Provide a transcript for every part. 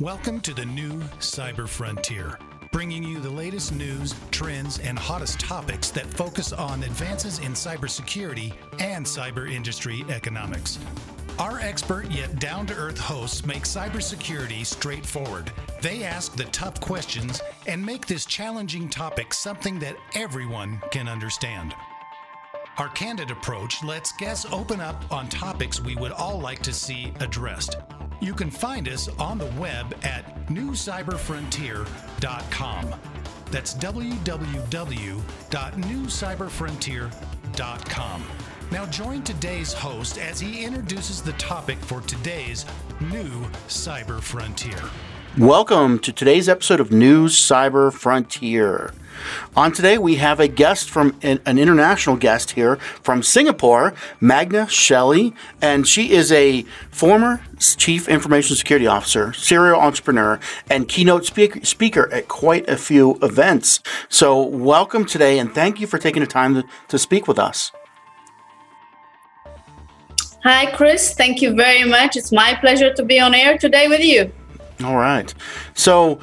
Welcome to the new Cyber Frontier, bringing you the latest news, trends, and hottest topics that focus on advances in cybersecurity and cyber industry economics. Our expert yet down to earth hosts make cybersecurity straightforward. They ask the tough questions and make this challenging topic something that everyone can understand. Our candid approach lets guests open up on topics we would all like to see addressed. You can find us on the web at newcyberfrontier.com. That's www.newcyberfrontier.com. Now join today's host as he introduces the topic for today's new Cyber Frontier. Welcome to today's episode of New Cyber Frontier. On today, we have a guest from an, an international guest here from Singapore, Magda Chelly, and she is a former Chief Information Security Officer, serial entrepreneur, and keynote speak- speaker at quite a few events. So, welcome today, and thank you for taking the time to, to speak with us. Hi, Chris. Thank you very much. It's my pleasure to be on air today with you. All right. So,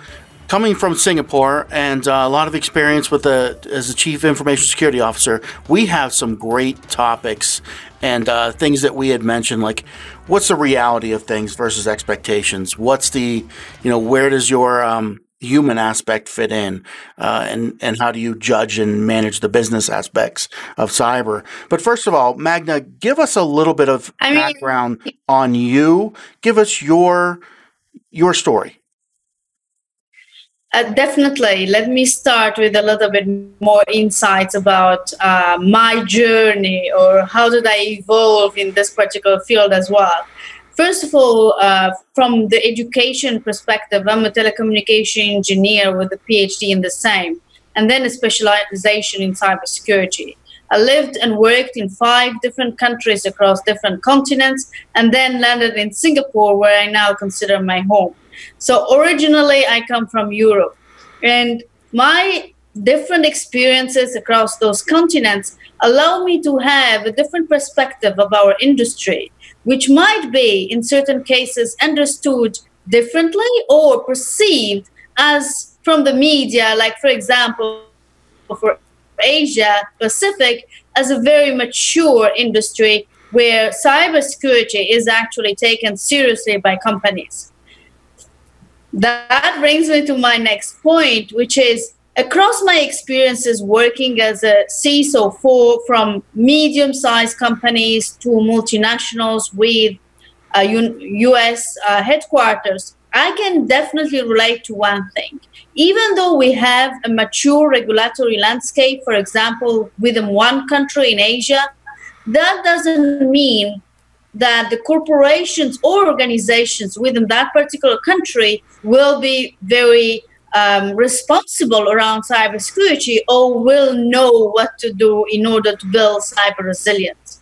coming from Singapore and uh, a lot of experience with the as a chief information security officer, we have some great topics and uh, things that we had mentioned, like what's the reality of things versus expectations. What's the you know where does your um, human aspect fit in, uh, and and how do you judge and manage the business aspects of cyber? But first of all, Magda, give us a little bit of I mean- background on you. Give us your your story. Uh, definitely. Let me start with a little bit more insights about uh, my journey or how did I evolve in this particular field as well. First of all, uh, from the education perspective, I'm a telecommunication engineer with a PhD in the same, and then a specialization in cybersecurity. I lived and worked in five different countries across different continents, and then landed in Singapore, where I now consider my home. So originally, I come from Europe, and my different experiences across those continents allow me to have a different perspective of our industry, which might be, in certain cases, understood differently or perceived as from the media, like, for example, for Asia Pacific as a very mature industry where cybersecurity is actually taken seriously by companies. That brings me to my next point, which is across my experiences working as a CISO for from medium-sized companies to multinationals with uh, U- U.S. Uh, headquarters, I can definitely relate to one thing. Even though we have a mature regulatory landscape, for example, within one country in Asia, that doesn't mean that the corporations or organizations within that particular country will be very um, responsible around cybersecurity or will know what to do in order to build cyber resilience.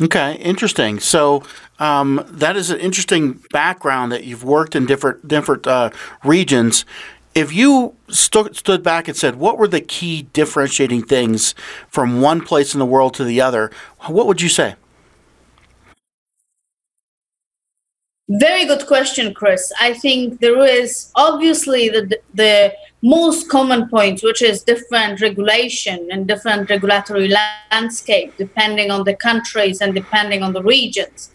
Okay, interesting. So um, that is an interesting background that you've worked in different different uh, regions. If you stu- stood back and said, what were the key differentiating things from one place in the world to the other? What would you say? Very good question, Chris. I think there is obviously the the most common point, which is different regulation and different regulatory landscape, depending on the countries and depending on the regions.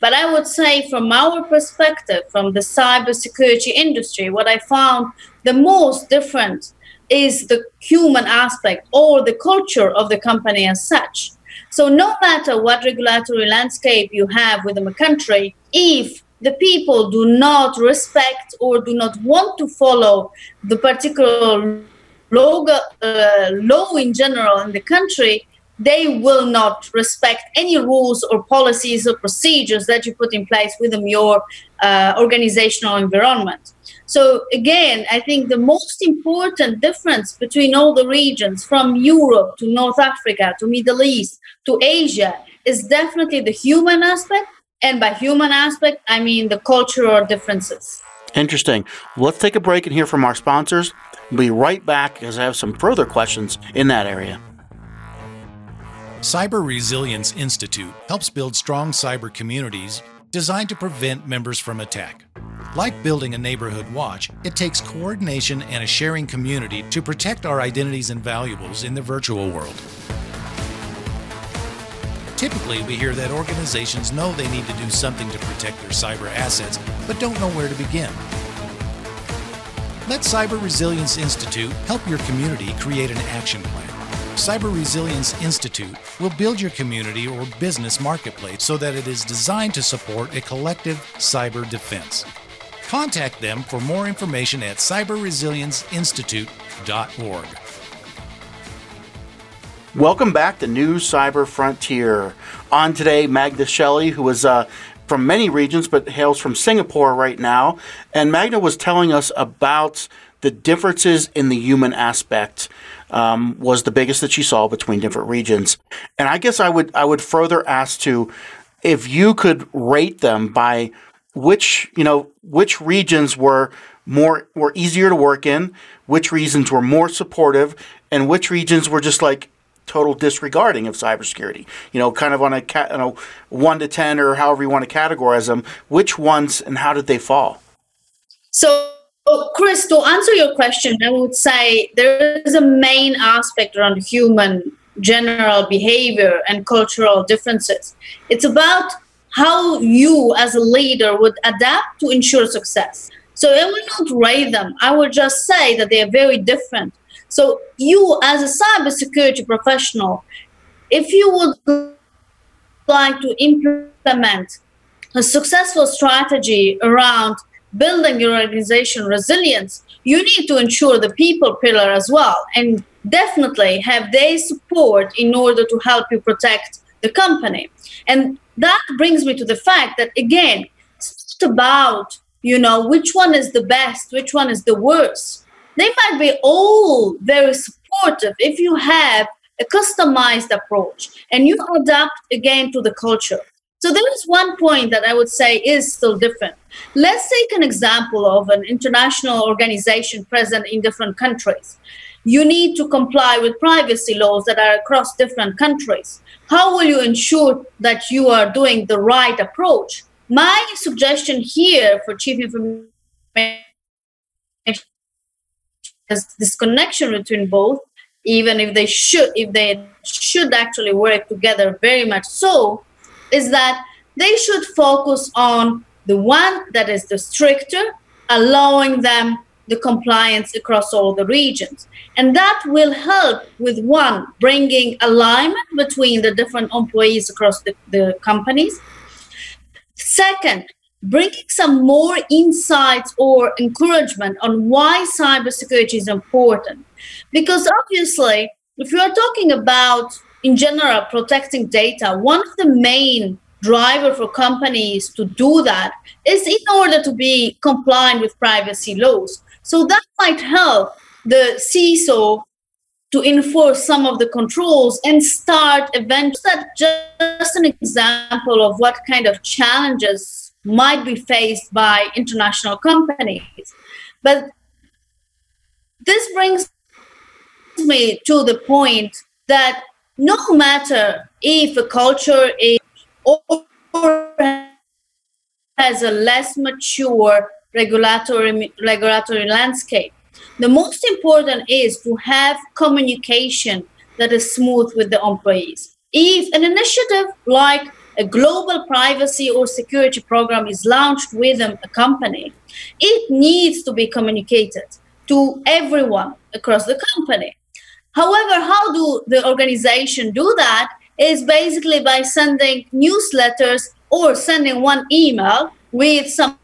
But I would say, from our perspective, from the cybersecurity industry, what I found the most different is the human aspect or the culture of the company as such. So, no matter what regulatory landscape you have within a country, if the people do not respect or do not want to follow the particular law, uh, law in general in the country, they will not respect any rules or policies or procedures that you put in place within your uh, organizational environment. So again, I think the most important difference between all the regions from Europe to North Africa to Middle East to Asia is definitely the human aspect and by human aspect, I mean the cultural differences. Interesting. Let's take a break and hear from our sponsors. We'll be right back because I have some further questions in that area. Cyber Resilience Institute helps build strong cyber communities designed to prevent members from attack. Like building a neighborhood watch, it takes coordination and a sharing community to protect our identities and valuables in the virtual world. Typically, we hear that organizations know they need to do something to protect their cyber assets, but don't know where to begin. Let Cyber Resilience Institute help your community create an action plan. Cyber Resilience Institute will build your community or business marketplace so that it is designed to support a collective cyber defense. Contact them for more information at cyberresilienceinstitute.org. Welcome back to New Cyber Frontier. On today, Magda Chelly, who is uh, from many regions but hails from Singapore right now. And Magda was telling us about the differences in the human aspect um, was the biggest that she saw between different regions. And I guess I would I would further ask to if you could rate them by which you know which regions were more were easier to work in, which regions were more supportive, and which regions were just like total disregarding of cybersecurity. You know, kind of on a you know one to ten or however you want to categorize them. Which ones and how did they fall? So. Chris, to answer your question, I would say there is a main aspect around human general behavior and cultural differences. It's about how you as a leader would adapt to ensure success. So I will not rate them. I will just say that they are very different. So you as a cybersecurity professional, if you would like to implement a successful strategy around building your organization resilience, you need to ensure the people pillar as well and definitely have their support in order to help you protect the company. And that brings me to the fact that again, it's about, you know, which one is the best, which one is the worst they might be all very supportive if you have a customized approach and you adapt again to the culture. So there is one point that I would say is still different. Let's take an example of an international organization present in different countries. You need to comply with privacy laws that are across different countries. How will you ensure that you are doing the right approach? My suggestion here for chief information this connection between both even if they should if they should actually work together very much so is that they should focus on the one that is the stricter allowing them the compliance across all the regions. And that will help with one bringing alignment between the different employees across the, the companies. Second bringing some more insights or encouragement on why cybersecurity is important. Because obviously, if you are talking about, in general, protecting data, one of the main driver for companies to do that is in order to be compliant with privacy laws. So that might help the CISO to enforce some of the controls and start events. That's just an example of what kind of challenges might be faced by international companies. But this brings me to the point that no matter if a culture is or has a less mature regulatory regulatory landscape, the most important is to have communication that is smooth with the employees. If an initiative like a global privacy or security program is launched within a company, it needs to be communicated to everyone across the company. However, how do the organization do that is basically by sending newsletters or sending one email with some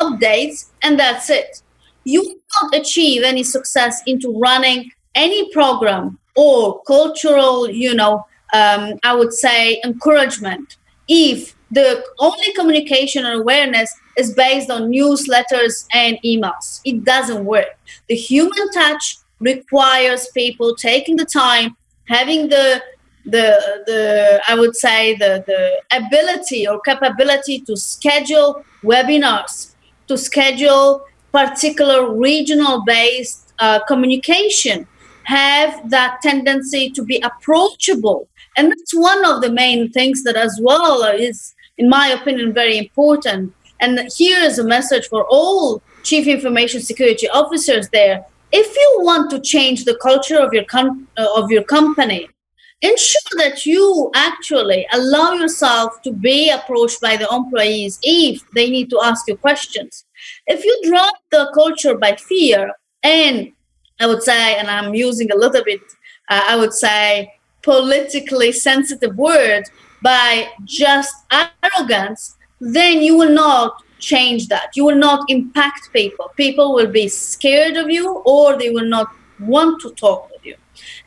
updates, and that's it. You will not achieve any success into running any program or cultural, you know, um, I would say, encouragement. If the only communication and awareness is based on newsletters and emails, it doesn't work. The human touch requires people taking the time, having the the the I would say the the ability or capability to schedule webinars, to schedule particular regional based uh, communication, have that tendency to be approachable and that's one of the main things that as well is in my opinion, very important. And here is a message for all chief information security officers there. If you want to change the culture of your com- uh, of your company, ensure that you actually allow yourself to be approached by the employees if they need to ask you questions. If you drive the culture by fear, and I would say, and I'm using a little bit, uh, I would say, politically sensitive word by just arrogance, then you will not change that. You will not impact people. People will be scared of you or they will not want to talk with you.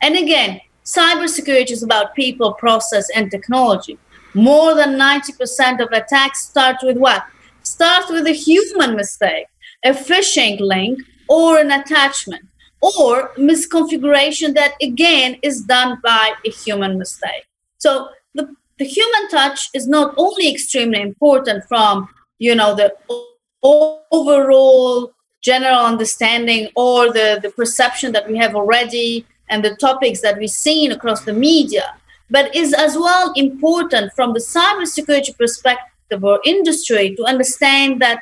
And again, cybersecurity is about people, process, and technology. More than 90% of attacks start with what? Start with a human mistake, a phishing link, or an attachment, or misconfiguration that again is done by a human mistake. So the, the human touch is not only extremely important from you know the overall general understanding or the, the perception that we have already and the topics that we've seen across the media, but is as well important from the cybersecurity perspective or industry to understand that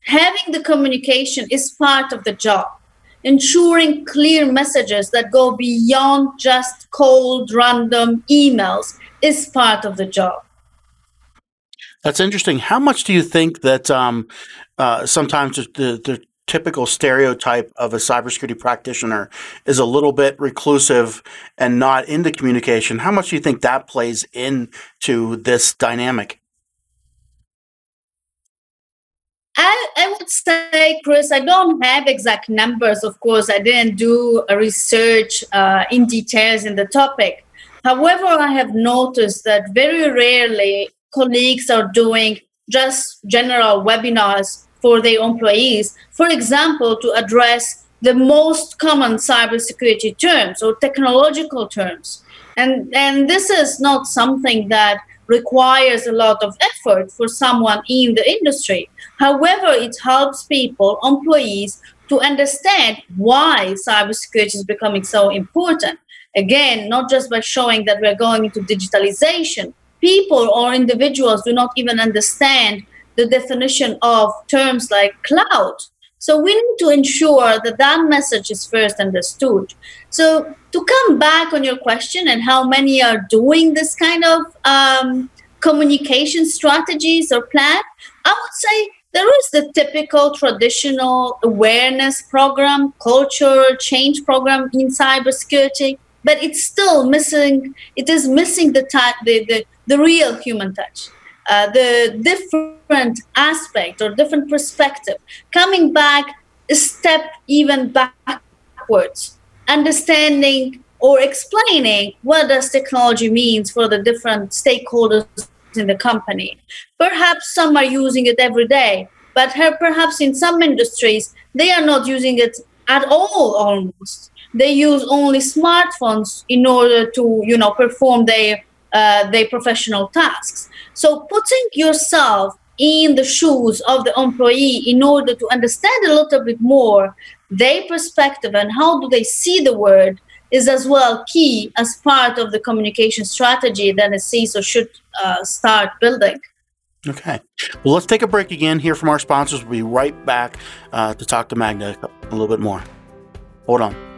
having the communication is part of the job. Ensuring clear messages that go beyond just cold, random emails is part of the job. That's interesting. How much do you think that um, uh, sometimes the, the typical stereotype of a cybersecurity practitioner is a little bit reclusive and not into communication? How much do you think that plays into this dynamic? I, I would say, Chris, I don't have exact numbers. Of course, I didn't do a research uh, in details in the topic. However, I have noticed that very rarely colleagues are doing just general webinars for their employees, for example, to address the most common cybersecurity terms or technological terms. And, and this is not something that requires a lot of effort for someone in the industry. However, it helps people, employees, to understand why cybersecurity is becoming so important. Again, not just by showing that we're going into digitalization, people or individuals do not even understand the definition of terms like cloud. So we need to ensure that that message is first understood. So to come back on your question and how many are doing this kind of um, communication strategies or plan, I would say there is the typical traditional awareness program, culture change program in cybersecurity, but it's still missing. It is missing the, the, the the real human touch, uh, the different aspect or different perspective, coming back a step even backwards, understanding or explaining what does technology means for the different stakeholders in the company. Perhaps some are using it every day, but perhaps in some industries they are not using it at all almost. They use only smartphones in order to, you know, perform their uh, their professional tasks. So putting yourself in the shoes of the employee in order to understand a little bit more their perspective and how do they see the world is as well key as part of the communication strategy that a CISO should uh, start building. Okay. Well, let's take a break again, hear from our sponsors. We'll be right back uh, to talk to Magda a little bit more. Hold on.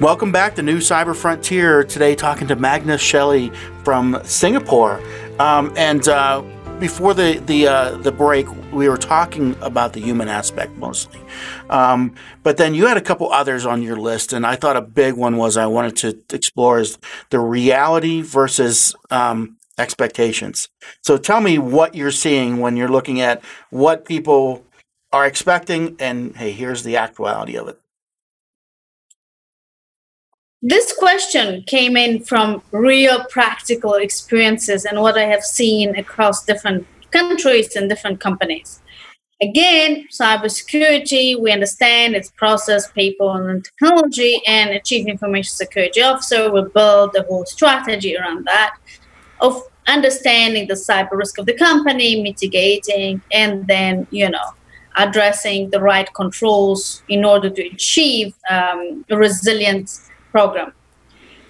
Welcome back to New Cyber Frontier. Today, talking to Magda Chelly from Singapore. Um, and uh, before the the uh, the break, we were talking about the human aspect mostly. Um, but then you had a couple others on your list, and I thought a big one was I wanted to explore is the reality versus um, expectations. So tell me what you're seeing when you're looking at what people are expecting, and hey, here's the actuality of it. This question came in from real practical experiences and what I have seen across different countries and different companies. Again, cybersecurity, we understand it's process, people, and technology, and a chief information security officer will build the whole strategy around that of understanding the cyber risk of the company, mitigating, and then, you know, addressing the right controls in order to achieve um, a resilient program.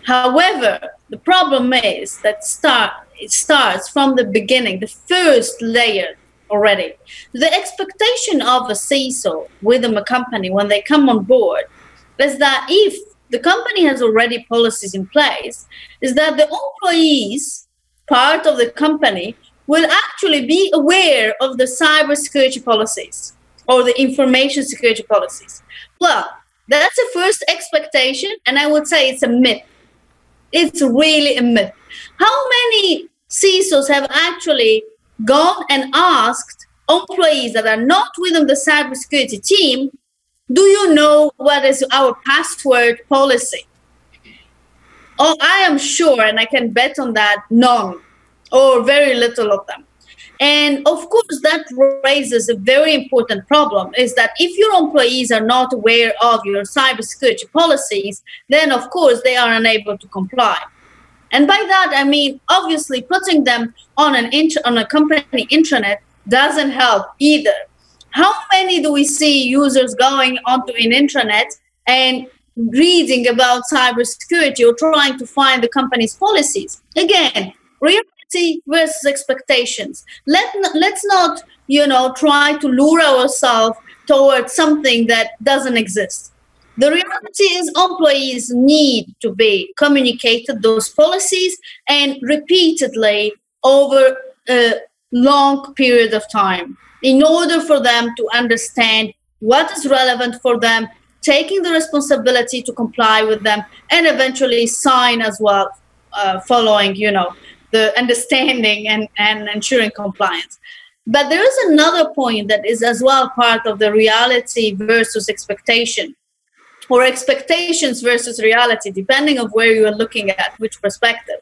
However, the problem is that start, it starts from the beginning, the first layer already. The expectation of a CISO within a company when they come on board is that if the company has already policies in place, is that the employees, part of the company, will actually be aware of the cybersecurity policies or the information security policies. Well, that's a first expectation, and I would say it's a myth. It's really a myth. How many CISOs have actually gone and asked employees that are not within the cybersecurity team, do you know what is our password policy? Oh, I am sure, and I can bet on that, none or very little of them. And of course, that raises a very important problem is that if your employees are not aware of your cybersecurity policies, then of course they are unable to comply. And by that, I mean, obviously, putting them on an int- on a company intranet doesn't help either. How many do we see users going onto an intranet and reading about cybersecurity or trying to find the company's policies? Again, reality versus expectations. Let let's not you know try to lure ourselves towards something that doesn't exist. The reality is employees need to be communicated those policies and repeatedly over a long period of time in order for them to understand what is relevant for them, taking the responsibility to comply with them, and eventually sign as well, uh, following, you know, the understanding and, and ensuring compliance. But there is another point that is as well part of the reality versus expectation or expectations versus reality, depending of where you are looking at, which perspective.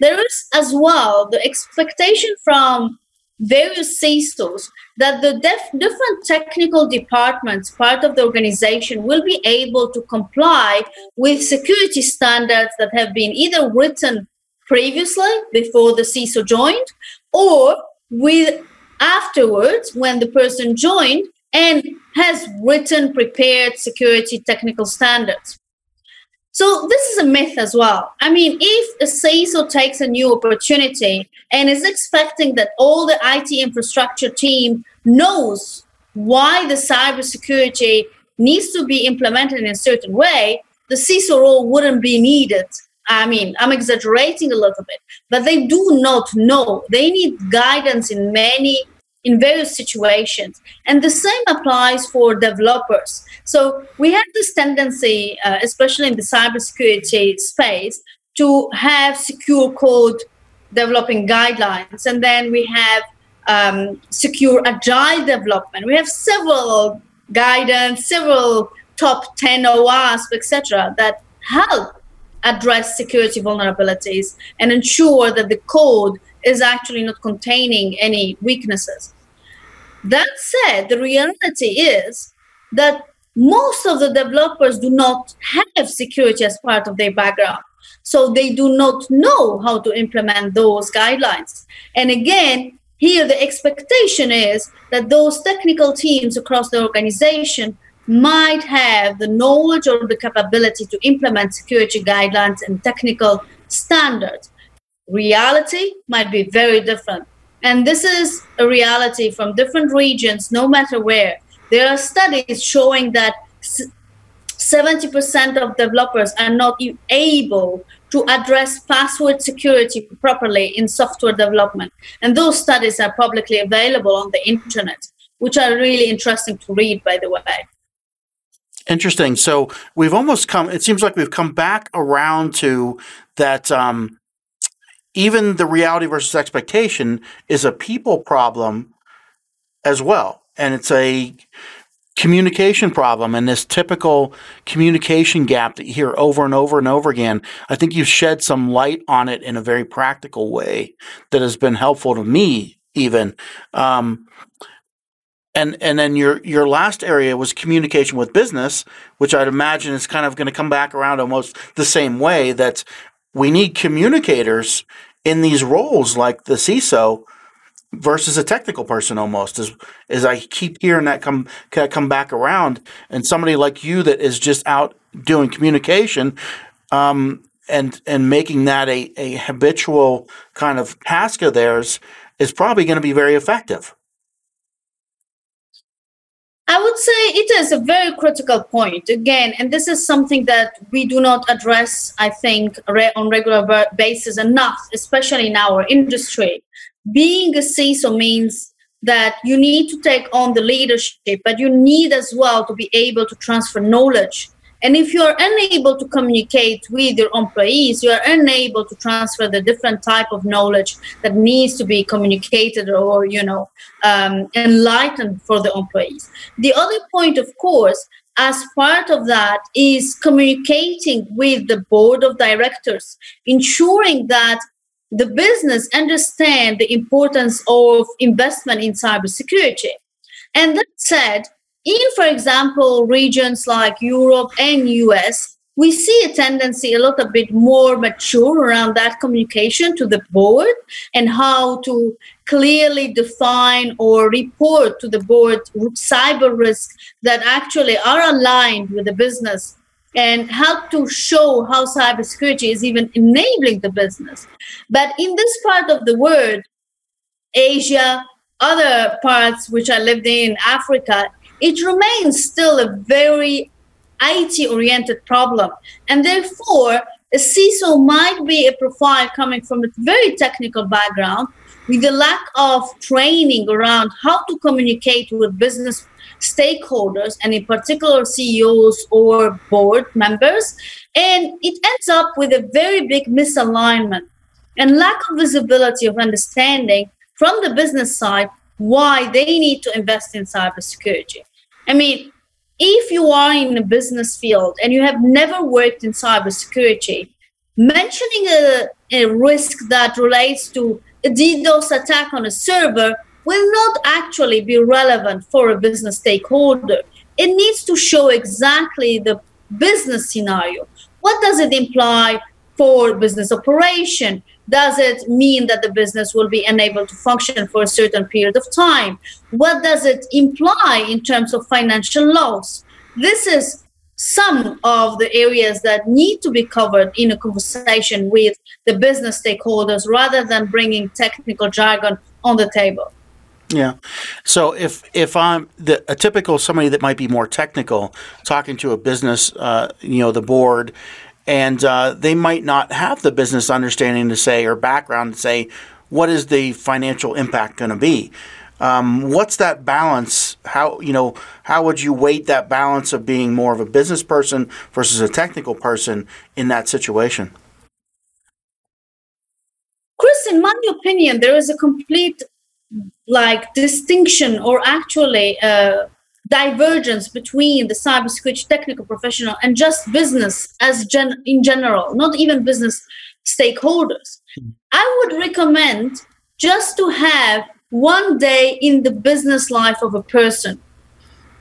There is as well the expectation from various CISOs that the def- different technical departments, part of the organization, will be able to comply with security standards that have been either written previously before the CISO joined or with afterwards when the person joined and has written prepared security technical standards. So this is a myth as well. I mean, if a CISO takes a new opportunity and is expecting that all the IT infrastructure team knows why the cybersecurity needs to be implemented in a certain way, the CISO role wouldn't be needed. I mean, I'm exaggerating a little bit, but they do not know. They need guidance in many in various situations. And the same applies for developers. So we have this tendency, uh, especially in the cybersecurity space, to have secure code developing guidelines. And then we have um, secure agile development. We have several guidance, several top 10 OWASP, etc., that help address security vulnerabilities and ensure that the code is actually not containing any weaknesses. That said, the reality is that most of the developers do not have security as part of their background. So they do not know how to implement those guidelines. And again, here the expectation is that those technical teams across the organization might have the knowledge or the capability to implement security guidelines and technical standards. Reality might be very different. And this is a reality from different regions, no matter where. There are studies showing that 70% of developers are not able to address password security properly in software development. And those studies are publicly available on the internet, which are really interesting to read, by the way. Interesting. So we've almost come, it seems like we've come back around to that um, even the reality versus expectation is a people problem as well. And it's a communication problem and this typical communication gap that you hear over and over and over again. I think you've shed some light on it in a very practical way that has been helpful to me, even. Um, and and then your your last area was communication with business, which I'd imagine is kind of going to come back around almost the same way. That we need communicators in these roles, like the CISO, versus a technical person almost as as I keep hearing that come come back around and somebody like you that is just out doing communication um, and and making that a, a habitual kind of task of theirs is probably going to be very effective. I would say it is a very critical point again, and this is something that we do not address, I think, on regular basis enough, especially in our industry. Being a CISO means that you need to take on the leadership, but you need as well to be able to transfer knowledge and if you are unable to communicate with your employees, you are unable to transfer the different type of knowledge that needs to be communicated or, you know, um, enlightened for the employees. The other point, of course, as part of that is communicating with the board of directors, ensuring that the business understand the importance of investment in cybersecurity. And that said, in, for example, regions like Europe and US, we see a tendency a little bit more mature around that communication to the board and how to clearly define or report to the board cyber risks that actually are aligned with the business and help to show how cybersecurity is even enabling the business. But in this part of the world, Asia, other parts which I lived in, Africa, it remains still a very IT oriented problem. And therefore, a CISO might be a profile coming from a very technical background with a lack of training around how to communicate with business stakeholders and in particular CEOs or board members. And it ends up with a very big misalignment and lack of visibility of understanding from the business side why they need to invest in cybersecurity. I mean, if you are in a business field and you have never worked in cybersecurity, mentioning a, a risk that relates to a DDoS attack on a server will not actually be relevant for a business stakeholder. It needs to show exactly the business scenario. What does it imply for business operation? Does it mean that the business will be unable to function for a certain period of time? What does it imply in terms of financial loss? This is some of the areas that need to be covered in a conversation with the business stakeholders rather than bringing technical jargon on the table. Yeah. So if if I'm the, a typical somebody that might be more technical, talking to a business, uh, you know, the board, and uh, they might not have the business understanding to say or background to say what is the financial impact going to be. Um, what's that balance? How you know how would you weight that balance of being more of a business person versus a technical person in that situation? Chris, in my opinion, there is a complete like distinction or actually uh, divergence between the cybersecurity technical professional and just business as gen- in general, not even business stakeholders. Mm-hmm. I would recommend just to have one day in the business life of a person.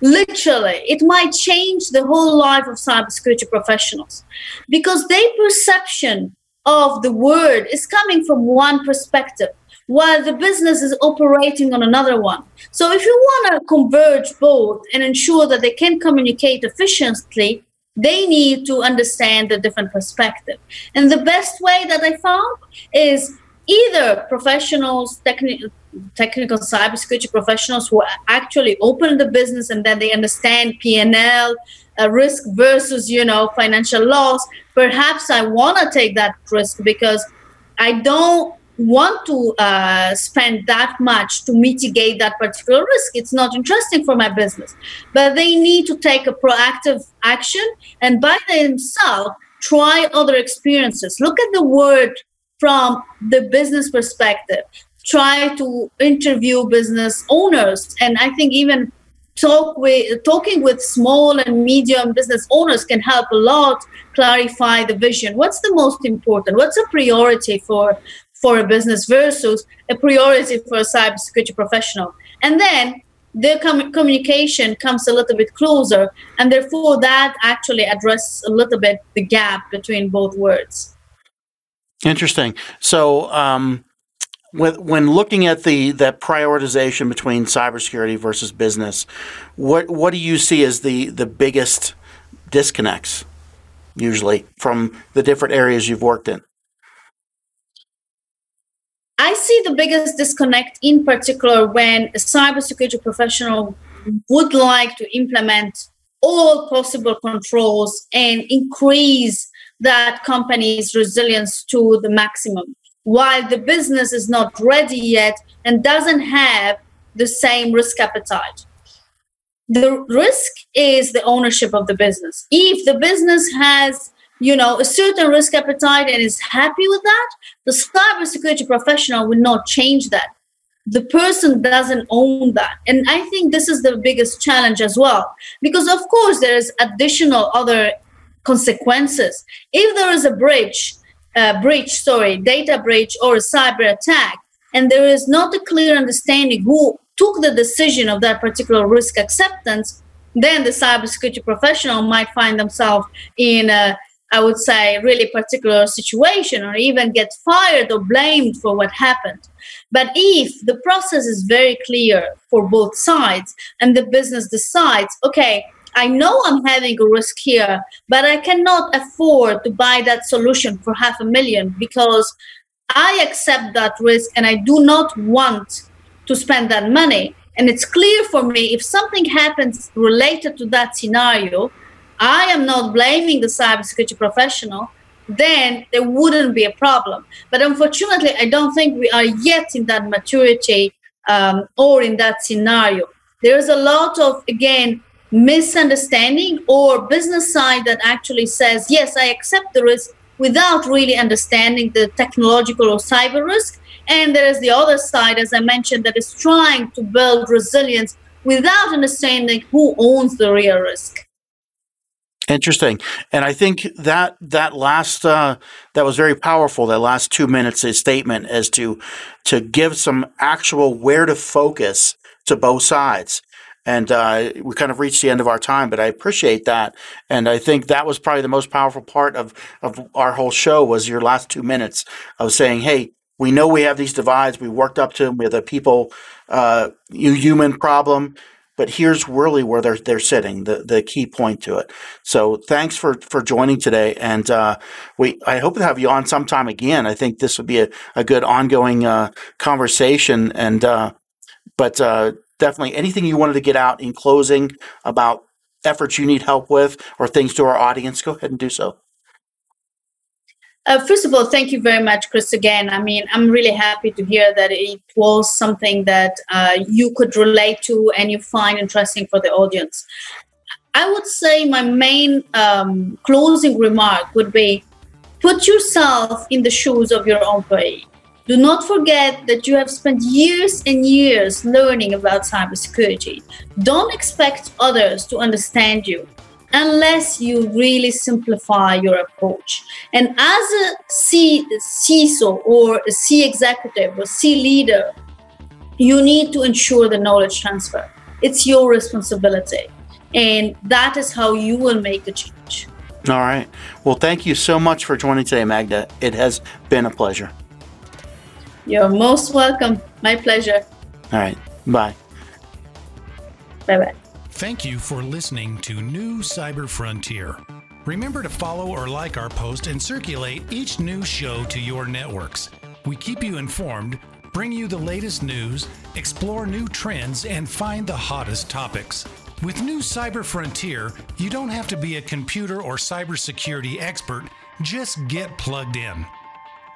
Literally, it might change the whole life of cybersecurity professionals because their perception of the word is coming from one perspective while the business is operating on another one. So if you want to converge both and ensure that they can communicate efficiently, they need to understand the different perspective. And the best way that I found is either professionals, technical technical cybersecurity professionals who actually open the business and then they understand P&L, uh, risk versus you know financial loss. Perhaps I want to take that risk because I don't want to uh, spend that much to mitigate that particular risk. It's not interesting for my business. But they need to take a proactive action and by themselves try other experiences. Look at the word from the business perspective. Try to interview business owners. And I think even talk with talking with small and medium business owners can help a lot clarify the vision what's the most important what's a priority for for a business versus a priority for a cybersecurity professional. And then the com- communication comes a little bit closer and therefore that actually addresses a little bit the gap between both words interesting. So um, when, when looking at the that prioritization between cybersecurity versus business what what do you see as the the biggest disconnects usually from the different areas you've worked in I see the biggest disconnect in particular when a cybersecurity professional would like to implement all possible controls and increase that company's resilience to the maximum while the business is not ready yet and doesn't have the same risk appetite. The risk is the ownership of the business. If the business has you know, a certain risk appetite and is happy with that, the cybersecurity professional will not change that. The person doesn't own that. And I think this is the biggest challenge as well. Because of course there's additional other consequences. If there is a breach, uh, breach, sorry, data breach or a cyber attack, and there is not a clear understanding who took the decision of that particular risk acceptance, then the cybersecurity professional might find themselves in a I would say, really particular situation or even get fired or blamed for what happened. But if the process is very clear for both sides and the business decides, okay, I know I'm having a risk here, but I cannot afford to buy that solution for half a million because I accept that risk and I do not want to spend that money. And it's clear for me if something happens related to that scenario, I am not blaming the cybersecurity professional, then there wouldn't be a problem. But unfortunately, I don't think we are yet in that maturity um, or in that scenario. There's a lot of, again, misunderstanding or business side that actually says, yes, I accept the risk without really understanding the technological or cyber risk. And there is the other side, as I mentioned, that is trying to build resilience without understanding who owns the real risk. Interesting, and I think that that last uh, that was very powerful. That last two minutes, a statement as to to give some actual where to focus to both sides. And uh, we kind of reached the end of our time, but I appreciate that, and I think that was probably the most powerful part of of our whole show was your last two minutes of saying, "Hey, we know we have these divides. We worked up to them. We have the people, uh, human problem." But here's really where they're they're sitting the the key point to it. So thanks for for joining today, and uh, we I hope to have you on sometime again. I think this would be a, a good ongoing uh, conversation, and uh, but uh, definitely anything you wanted to get out in closing about efforts you need help with or things to our audience, go ahead and do so. Uh, first of all, thank you very much, Chris. Again, I mean, I'm really happy to hear that it was something that uh, you could relate to and you find interesting for the audience. I would say my main um, closing remark would be put yourself in the shoes of your employee. Do not forget that you have spent years and years learning about cybersecurity. Don't expect others to understand you unless you really simplify your approach. And as a C, CISO or a C executive or C leader, you need to ensure the knowledge transfer. It's your responsibility. And that is how you will make the change. All right. Well, thank you so much for joining today, Magda. It has been a pleasure. You're most welcome. My pleasure. All right. Bye. Bye bye. Thank you for listening to New Cyber Frontier. Remember to follow or like our post and circulate each new show to your networks. We keep you informed, bring you the latest news, explore new trends, and find the hottest topics. With New Cyber Frontier, you don't have to be a computer or cybersecurity expert, just get plugged in.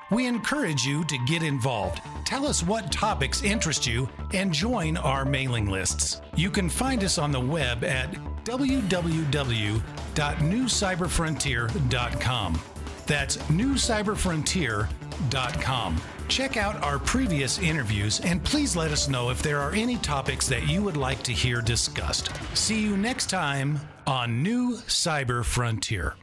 We encourage you to get involved. Tell us what topics interest you and join our mailing lists. You can find us on the web at www.newcyberfrontier.com. That's newcyberfrontier.com. Check out our previous interviews and please let us know if there are any topics that you would like to hear discussed. See you next time on New Cyber Frontier.